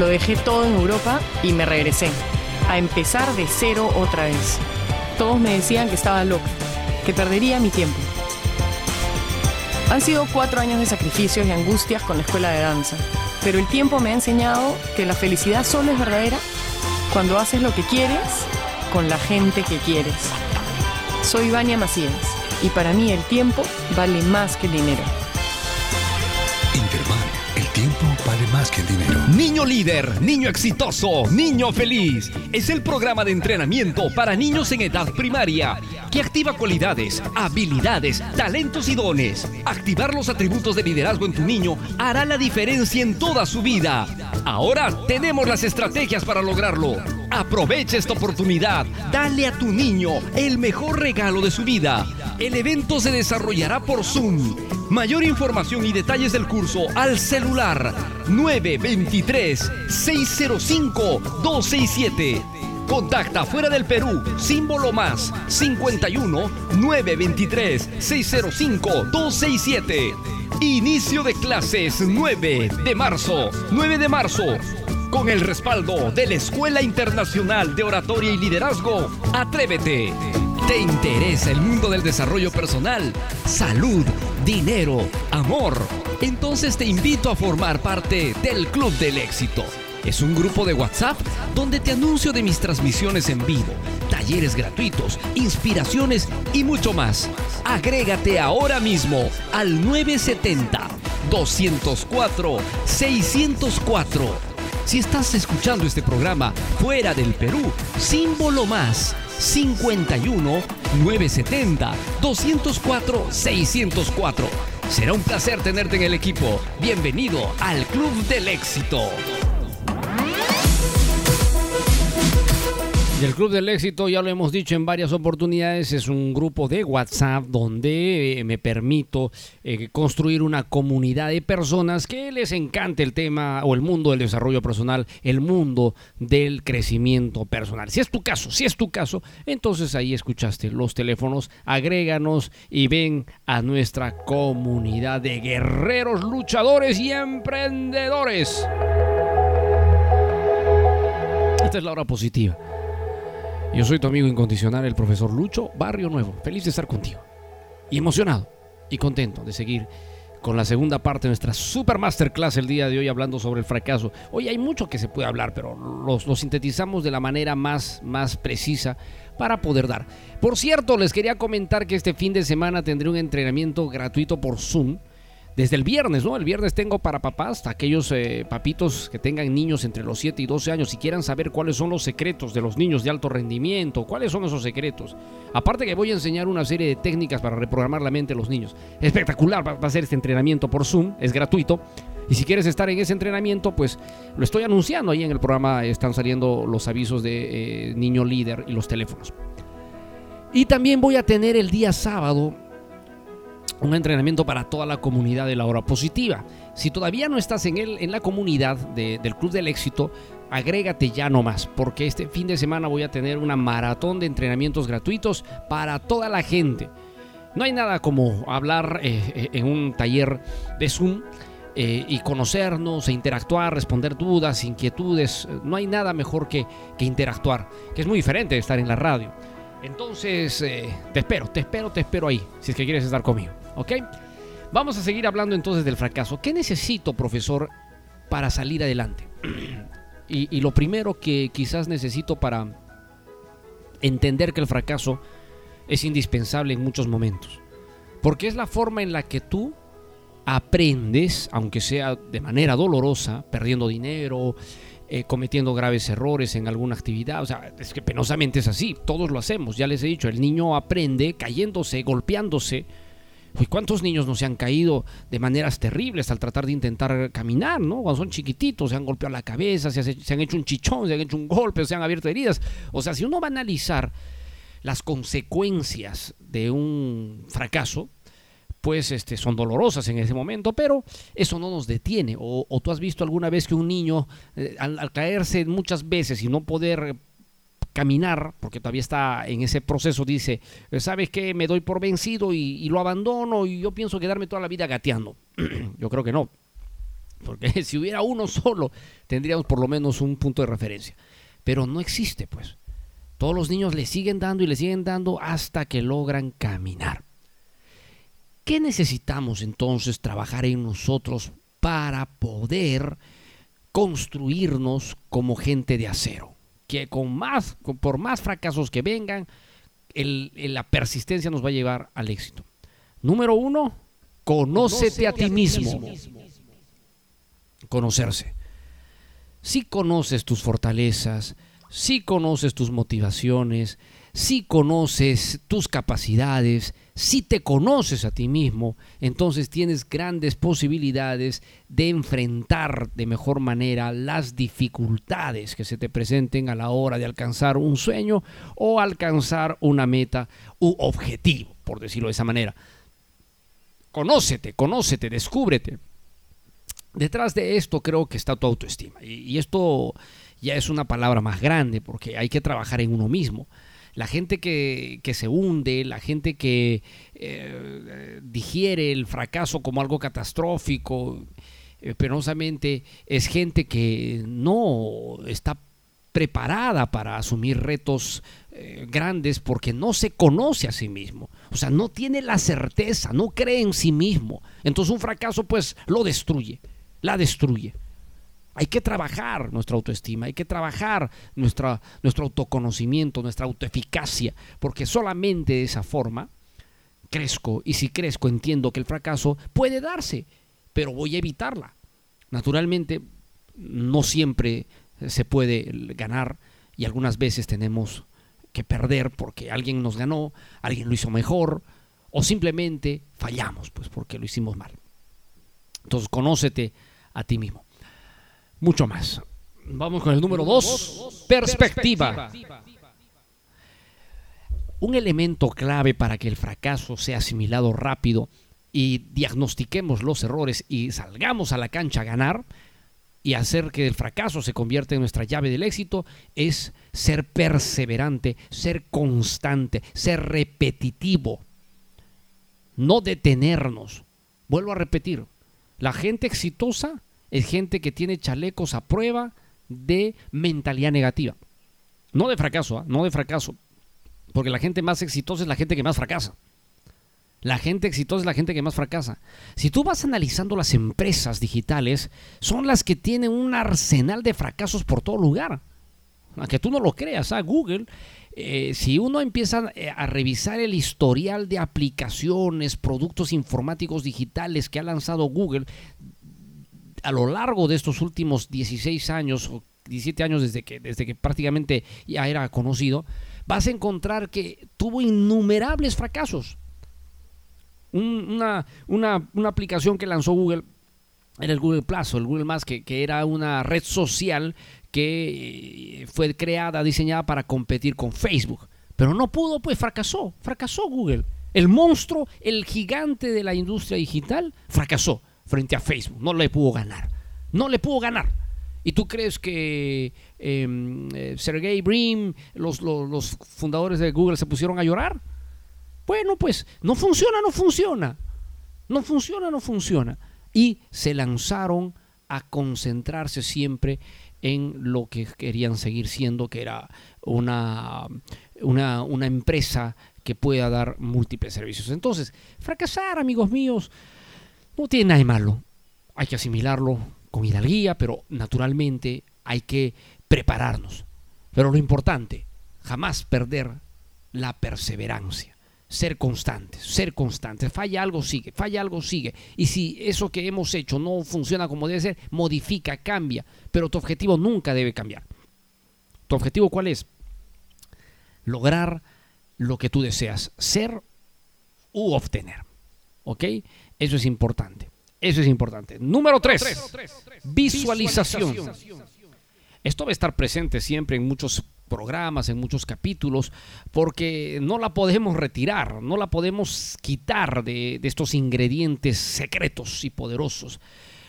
Lo dejé todo en Europa y me regresé a empezar de cero otra vez. Todos me decían que estaba loca, que perdería mi tiempo. Han sido cuatro años de sacrificios y angustias con la escuela de danza, pero el tiempo me ha enseñado que la felicidad solo es verdadera cuando haces lo que quieres con la gente que quieres. Soy Vania Macías y para mí el tiempo vale más que el dinero. Niño líder, niño exitoso, niño feliz. Es el programa de entrenamiento para niños en edad primaria que activa cualidades, habilidades, talentos y dones. Activar los atributos de liderazgo en tu niño hará la diferencia en toda su vida. Ahora tenemos las estrategias para lograrlo. Aprovecha esta oportunidad. Dale a tu niño el mejor regalo de su vida. El evento se desarrollará por Zoom. Mayor información y detalles del curso al celular 923-605-267. Contacta fuera del Perú, símbolo más 51 923 605 267. Inicio de clases 9 de marzo. 9 de marzo. Con el respaldo de la Escuela Internacional de Oratoria y Liderazgo, Atrévete. ¿Te interesa el mundo del desarrollo personal, salud, dinero, amor? Entonces te invito a formar parte del Club del Éxito Es un grupo de WhatsApp donde te anuncio de mis transmisiones en vivo, talleres gratuitos, inspiraciones y mucho más. Agrégate ahora mismo al 970 204 604. Si estás escuchando este programa fuera del Perú, símbolo más 51 970 204 604. Será un placer tenerte en el equipo. Bienvenido al Club del Éxito. Y el Club del Éxito, ya lo hemos dicho en varias oportunidades, es un grupo de WhatsApp donde eh, me permito eh, construir una comunidad de personas que les encante el tema o el mundo del desarrollo personal, el mundo del crecimiento personal. Si es tu caso, si es tu caso, entonces ahí escuchaste los teléfonos, agréganos y ven a nuestra comunidad de guerreros, luchadores y emprendedores. Esta es la hora positiva. Yo soy tu amigo incondicional, el profesor Lucho Barrio Nuevo. Feliz de estar contigo. Y emocionado y contento de seguir con la segunda parte de nuestra super masterclass el día de hoy hablando sobre el fracaso. Hoy hay mucho que se puede hablar, pero lo, sintetizamos de la manera más, más precisa para poder dar. Por cierto, les quería comentar que este fin de semana tendré un entrenamiento gratuito por Zoom desde el viernes, ¿no? El viernes tengo para papás, aquellos eh, papitos que tengan niños entre los 7 y 12 años y quieran saber cuáles son los secretos de los niños de alto rendimiento, cuáles son esos secretos. Aparte que voy a enseñar una serie de técnicas para reprogramar la mente de los niños. Espectacular va a ser este entrenamiento por Zoom, es gratuito. Y si quieres estar en ese entrenamiento, pues lo estoy anunciando ahí en el programa, están saliendo los avisos de eh, niño líder y los teléfonos. Y también voy a tener el día sábado un entrenamiento para toda la comunidad de la hora positiva. Si todavía no estás en, el, en la comunidad del Club del Éxito, agrégate ya nomás, porque este fin de semana voy a tener una maratón de entrenamientos gratuitos para toda la gente. No hay nada como hablar eh, eh, en un taller de Zoom eh, y conocernos e interactuar, responder dudas, inquietudes. No hay nada mejor que, que interactuar, que es muy diferente de estar en la radio. Entonces, te espero, te espero, te espero ahí, si es que quieres estar conmigo. ¿Ok? Vamos a seguir hablando entonces del fracaso. ¿Qué necesito, profesor, para salir adelante? y, lo primero que quizás necesito para entender que el fracaso es indispensable en muchos momentos. Porque es la forma en la que tú aprendes, aunque sea de manera dolorosa, perdiendo dinero, eh, cometiendo graves errores en alguna actividad. O sea, es que penosamente es así, todos lo hacemos, ya les he dicho, el niño aprende cayéndose, golpeándose, ¿Cuántos niños no se han caído de maneras terribles al tratar de intentar caminar, ¿no? Cuando son chiquititos, se han golpeado la cabeza, se, han hecho un chichón, se han hecho un golpe, se han abierto heridas. O sea, si uno va a analizar las consecuencias de un fracaso, pues este, son dolorosas en ese momento, pero eso no nos detiene. O, tú has visto alguna vez que un niño, eh, al, caerse muchas veces y no poder caminar, porque todavía está en ese proceso, dice, ¿sabes qué? Me doy por vencido y, lo abandono y yo pienso quedarme toda la vida gateando. yo creo que no. Porque si hubiera uno solo, tendríamos por lo menos un punto de referencia. Pero no existe, pues. Todos los niños le siguen dando y le siguen dando hasta que logran caminar. ¿Qué necesitamos entonces trabajar en nosotros para poder construirnos como gente de acero? Que con más, por más fracasos que vengan, la persistencia nos va a llevar al éxito. Número uno, conócete, a, ti, mismo. Conocerse. Si conoces tus fortalezas, si conoces tus motivaciones, si conoces tus capacidades, si te conoces a ti mismo, entonces tienes grandes posibilidades de enfrentar de mejor manera las dificultades que se te presenten a la hora de alcanzar un sueño o alcanzar una meta u objetivo, por decirlo de esa manera. Conócete, conócete, descúbrete. Detrás de esto creo que está tu autoestima. Y, esto ya es una palabra más grande porque hay que trabajar en uno mismo la gente que, se hunde, la gente que eh, digiere el fracaso como algo catastrófico, eh, penosamente es gente que no está preparada para asumir retos eh, grandes porque no se conoce a sí mismo. O sea, no tiene la certeza, no cree en sí mismo. Entonces un fracaso pues lo destruye, la destruye. Hay que trabajar nuestra autoestima, hay que trabajar nuestra, nuestro autoconocimiento, nuestra autoeficacia, porque solamente de esa forma crezco y si crezco entiendo que el fracaso puede darse, pero voy a evitarla. Naturalmente, no siempre se puede ganar y algunas veces tenemos que perder porque alguien nos ganó, alguien lo hizo mejor o simplemente fallamos, pues porque lo hicimos mal. Entonces, conócete a ti mismo. Mucho más. Vamos con el número dos, perspectiva. Un elemento clave para que el fracaso sea asimilado rápido y diagnostiquemos los errores y salgamos a la cancha a ganar y hacer que el fracaso se convierta en nuestra llave del éxito es ser perseverante, ser constante, ser repetitivo, no detenernos. Vuelvo a repetir, la gente exitosa es gente que tiene chalecos a prueba de mentalidad negativa. No de fracaso, ¿ah? no de fracaso. Porque la gente más exitosa es la gente que más fracasa. La gente exitosa es la gente que más fracasa. Si tú vas analizando las empresas digitales, son las que tienen un arsenal de fracasos por todo lugar. Aunque tú no lo creas, ¿ah? Google, eh, si uno empieza eh, a revisar el historial de aplicaciones, productos informáticos digitales que ha lanzado Google a lo largo de estos últimos 16 años o 17 años desde que, desde que prácticamente ya era conocido, vas a encontrar que tuvo innumerables fracasos una, una, aplicación que lanzó Google era el Google Plus o el Google Más, que, que, era una red social que eh, fue creada, diseñada para competir con Facebook. Pero no pudo, pues fracasó, fracasó Google. El monstruo, el gigante de la industria digital, fracasó frente a Facebook. No le pudo ganar. No le pudo ganar. ¿Y tú crees que em, eh, Sergey Brin, los, los fundadores de Google, se pusieron a llorar? Bueno, pues no funciona, no funciona. No funciona, no funciona. Y se lanzaron a concentrarse siempre en lo que querían seguir siendo, que era una, una, una empresa que pueda dar múltiples servicios. Entonces, fracasar, amigos míos, no tiene nada de malo. Hay que asimilarlo con hidalguía, pero naturalmente hay que prepararnos. Pero lo importante, jamás perder la perseverancia ser constantes, ser constantes. Falla algo, sigue, falla algo, sigue. Y si eso que hemos hecho no funciona como debe ser, modifica, cambia. Pero tu objetivo nunca debe cambiar. ¿Tu objetivo cuál es? Lograr lo que tú deseas, ser u obtener. ¿Ok? Eso es importante. Eso es importante. Número tres, visualización. Esto va a estar presente siempre en muchos programas, en muchos capítulos, porque no la podemos retirar, no la podemos quitar de, estos ingredientes secretos y poderosos.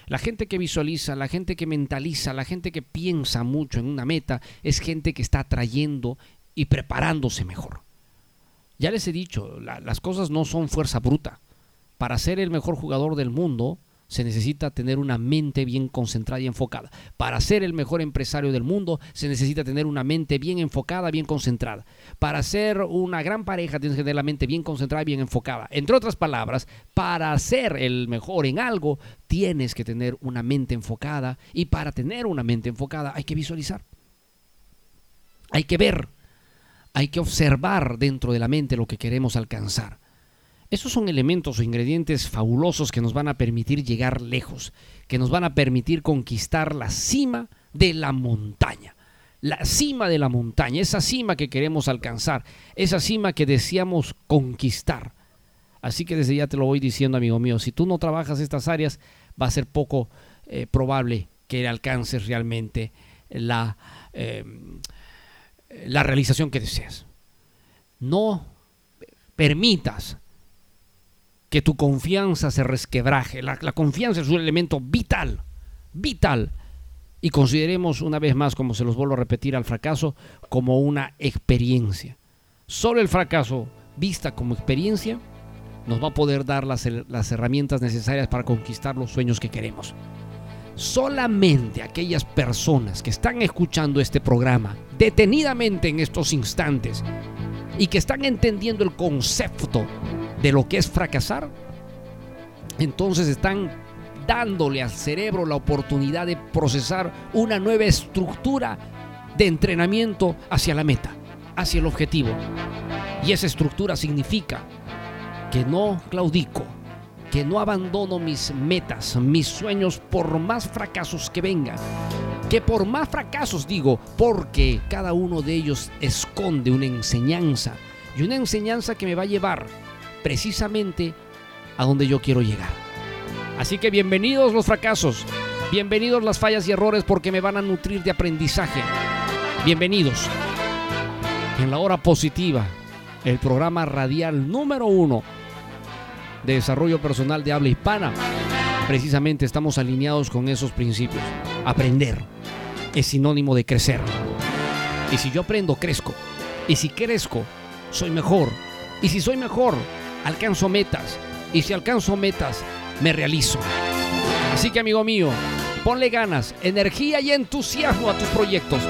La gente que visualiza, la gente que mentaliza, la gente que piensa mucho en una meta, es gente que está atrayendo y preparándose mejor. Ya les he dicho, las cosas no son fuerza bruta. Para ser el mejor jugador del mundo, se necesita tener una mente bien concentrada y enfocada. Para ser el mejor empresario del mundo se necesita tener una mente bien enfocada, bien concentrada. Para ser una gran pareja tienes que tener la mente bien concentrada y bien enfocada. Entre otras palabras, para ser el mejor en algo tienes que tener una mente enfocada y para tener una mente enfocada hay que visualizar. Hay que ver, hay que observar dentro de la mente lo que queremos alcanzar. Esos son elementos o ingredientes fabulosos que nos van a permitir llegar lejos, que nos van a permitir conquistar la cima de la montaña. La cima de la montaña, esa cima que queremos alcanzar, esa cima que deseamos conquistar. Así que desde ya te lo voy diciendo, amigo mío, si tú no trabajas estas áreas, va a ser poco eh, probable que alcances realmente la, eh, la realización que deseas. No permitas que tu confianza se resquebraje. La, confianza es un elemento vital, vital. Y consideremos una vez más, como se los vuelvo a repetir, al fracaso como una experiencia. Solo el fracaso, vista como experiencia, nos va a poder dar las, las herramientas necesarias para conquistar los sueños que queremos. Solamente aquellas personas que están escuchando este programa detenidamente en estos instantes y que están entendiendo el concepto de lo que es fracasar, entonces están dándole al cerebro la oportunidad de procesar una nueva estructura de entrenamiento hacia la meta, hacia el objetivo. Y esa estructura significa que no claudico, que no abandono mis metas, mis sueños por más fracasos que vengan. Que por más fracasos digo, porque cada uno de ellos esconde una enseñanza y una enseñanza que me va a llevar precisamente a donde yo quiero llegar. Así que bienvenidos los fracasos, bienvenidos las fallas y errores porque me van a nutrir de aprendizaje. Bienvenidos en la hora positiva, el programa radial número uno de desarrollo personal de habla hispana. Precisamente estamos alineados con esos principios. Aprender es sinónimo de crecer. Y si yo aprendo, crezco. Y si crezco, soy mejor. Y si soy mejor, alcanzo metas. Y si alcanzo metas, me realizo. Así que amigo mío, ponle ganas, energía y entusiasmo a tus proyectos.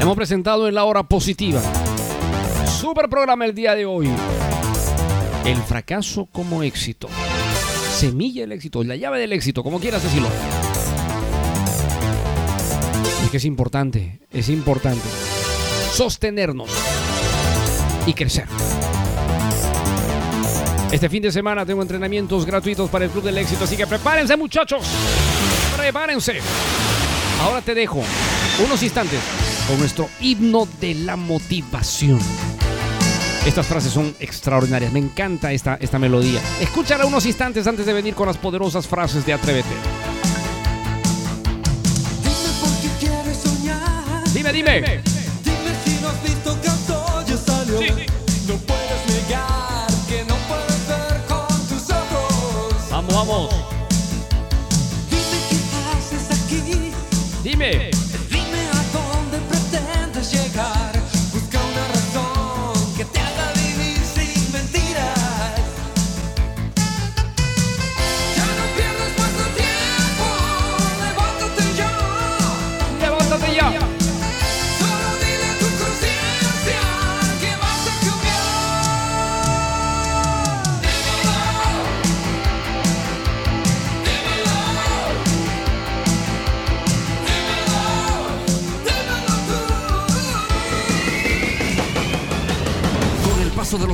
Hemos presentado en la hora positiva. Super programa el día de hoy. El fracaso como éxito. Semilla del éxito, la llave del éxito, como quieras decirlo. Es que es importante, es importante sostenernos y crecer. Este fin de semana tengo entrenamientos gratuitos para el Club del Éxito, así que prepárense muchachos. Prepárense. Ahora te dejo unos instantes con nuestro himno de la motivación. Estas frases son extraordinarias, me encanta esta, esta melodía. Escúchala unos instantes antes de venir con las poderosas frases de Atrévete. Dime. Dime, dime. Dime si no has visto que ya salió. No puedes negar que no puedes ver con tus ojos. Vamos, vamos. Dime qué haces aquí. Dime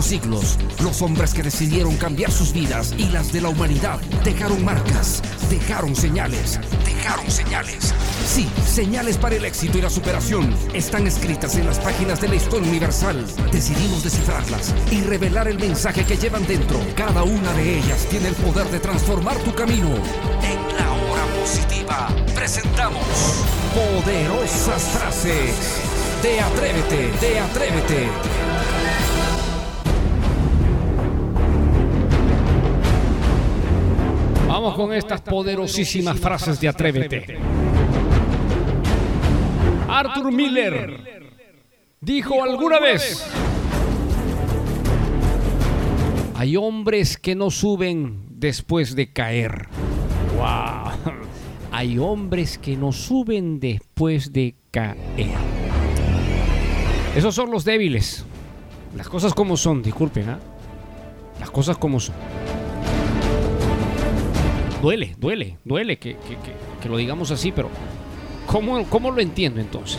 siglos, los hombres que decidieron cambiar sus vidas y las de la humanidad dejaron marcas, dejaron señales, dejaron señales. Sí, señales para el éxito y la superación están escritas en las páginas de la historia universal. Decidimos descifrarlas y revelar el mensaje que llevan dentro. Cada una de ellas tiene el poder de transformar tu camino. En la hora positiva presentamos poderosas frases de Atrévete, de Atrévete. Vamos con estas poderosísimas frases de Atrévete. Arthur Miller dijo alguna vez, hay hombres que no suben después de caer. Wow. Hay hombres que no suben después de caer. Esos son los débiles. Las cosas como son, disculpen, ¿ah? Las cosas como son. Duele, duele, duele que, que- que- que lo digamos así, pero ¿cómo, ¿cómo lo entiendo entonces?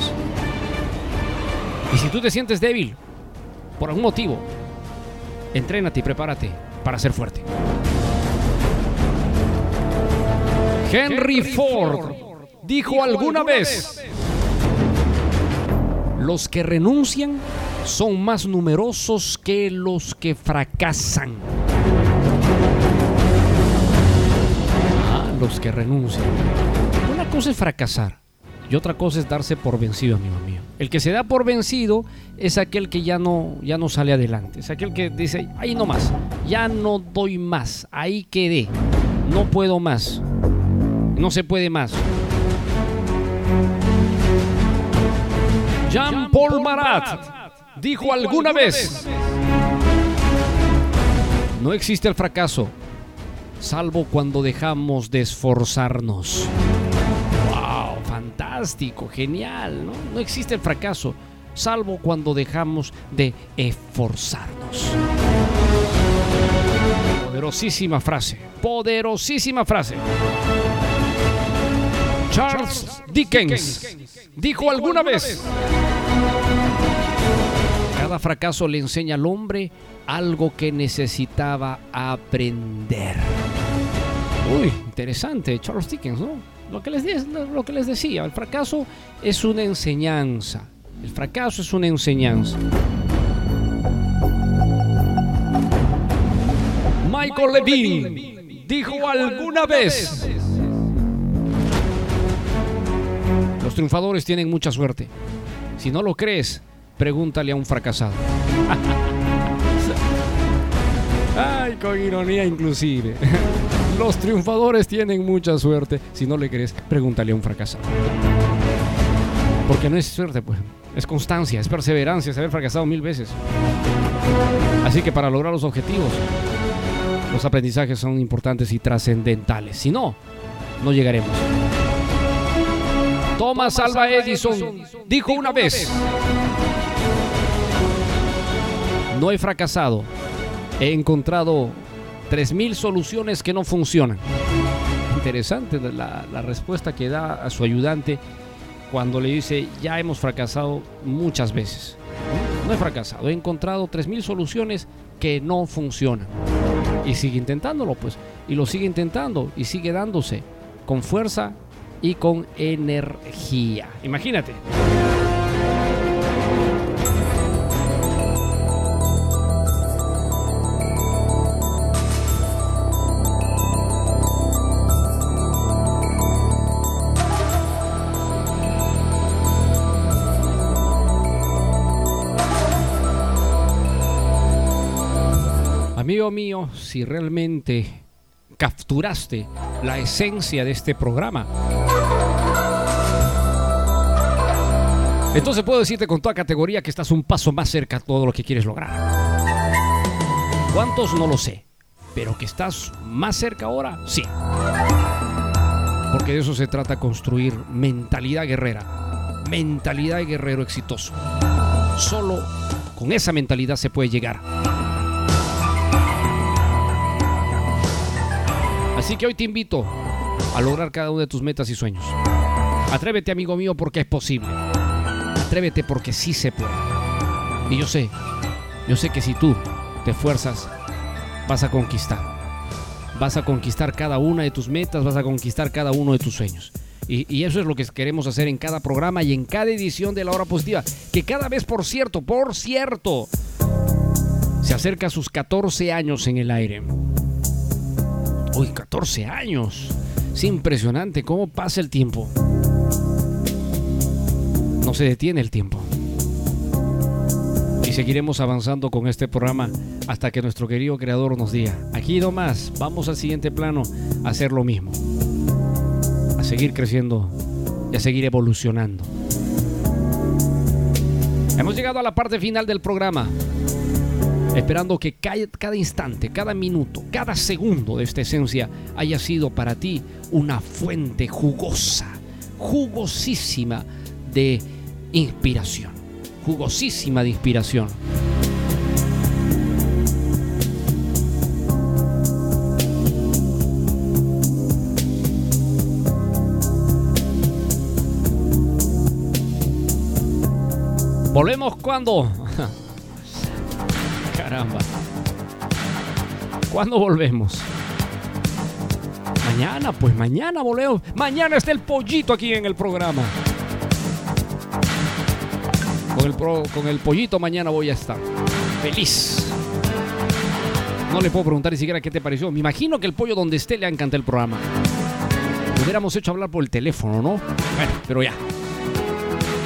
Y si tú te sientes débil, por algún motivo, entrénate y prepárate para ser fuerte. Henry Ford dijo alguna vez, los que renuncian son más numerosos que los que fracasan. Los que renuncian. Una cosa es fracasar y otra cosa es darse por vencido, amigo mío. El que se da por vencido es aquel que ya no, ya no sale adelante. Es aquel que dice, ahí no más, ya no doy más, ahí quedé, no puedo más, no se puede más. Jean Paul Marat dijo alguna vez, no existe el fracaso, salvo cuando dejamos de esforzarnos. ¡Wow! Fantástico. genial, ¿no? No existe el fracaso, salvo cuando dejamos de esforzarnos. Poderosísima frase, poderosísima frase. Charles Dickens dijo alguna vez, cada fracaso le enseña al hombre algo que necesitaba aprender. Uy, interesante, Charles Dickens, ¿no? Lo que, les, lo que les decía, el fracaso es una enseñanza. El fracaso es una enseñanza. Michael Levine dijo alguna vez, los triunfadores tienen mucha suerte. Si no lo crees, pregúntale a un fracasado. Con ironía inclusive. Los triunfadores tienen mucha suerte. Si no le crees, pregúntale a un fracasado. Porque no es suerte, pues. Es constancia, es perseverancia, es haber fracasado mil veces. Así que para lograr los objetivos, los aprendizajes son importantes y trascendentales. Si no, no llegaremos. Thomas Alva Edison dijo una vez, no he fracasado, he encontrado 3.000 soluciones que no funcionan. Interesante la, respuesta que da a su ayudante cuando le dice, ya hemos fracasado muchas veces. No he fracasado, he encontrado 3.000 soluciones que no funcionan. Y sigue intentándolo, pues. Y lo sigue intentando y sigue dándose con fuerza y con energía. Imagínate. Mío, si realmente capturaste la esencia de este programa, entonces puedo decirte con toda categoría que estás un paso más cerca a todo lo que quieres lograr. ¿Cuántos? No lo sé. Pero que estás más cerca ahora, sí. Porque de eso se trata construir mentalidad guerrera. Mentalidad de guerrero exitoso. Solo con esa mentalidad se puede llegar. Así que hoy te invito a lograr cada una de tus metas y sueños. Atrévete, amigo mío, porque es posible. Atrévete porque sí se puede. Y yo sé, yo sé que si tú te esfuerzas, vas a conquistar. Vas a conquistar cada una de tus metas, vas a conquistar cada uno de tus sueños. Y, y, eso es lo que queremos hacer en cada programa y en cada edición de La Hora Positiva. Que cada vez, por cierto, por cierto, se acerca a sus 14 años en el aire. Uy, 14 años. Es impresionante cómo pasa el tiempo. No se detiene el tiempo. Y seguiremos avanzando con este programa hasta que nuestro querido creador nos diga, aquí nomás, vamos al siguiente plano a hacer lo mismo. A seguir creciendo y a seguir evolucionando. Hemos llegado a la parte final del programa esperando que cada instante, cada minuto, cada segundo de esta esencia haya sido para ti una fuente jugosa, jugosísima de inspiración, jugosísima de inspiración. Volvemos cuando ¿Cuándo volvemos? Mañana, pues mañana volvemos. Mañana está el pollito aquí en el programa. Con el, con el pollito mañana voy a estar. Feliz. No le puedo preguntar ni siquiera qué te pareció. Me imagino que el pollo donde esté le ha encantado el programa. Hubiéramos hecho hablar por el teléfono, ¿no? Bueno, pero ya.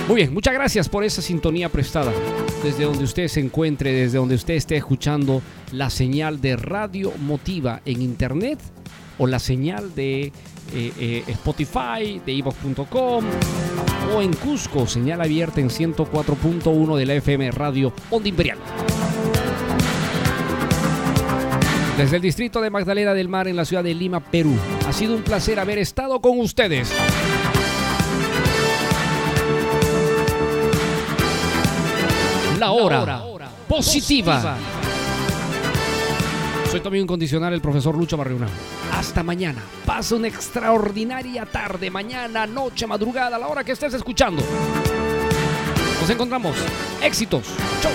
Muy bien, muchas gracias por esa sintonía prestada. Desde donde usted se encuentre, desde donde usted esté escuchando la señal de Radio Motiva en internet o la señal de eh, eh, Spotify, de evox.com o en Cusco, señal abierta en 104.1 de la FM Radio Onda Imperial. Desde el distrito de Magdalena del Mar en la ciudad de Lima, Perú. Ha sido un placer haber estado con ustedes. La hora positiva. Soy también incondicional el profesor Lucho Barriuna. Hasta mañana. Pasa una extraordinaria tarde, mañana, noche, madrugada, a la hora que estés escuchando. Nos encontramos. Éxitos. Chau.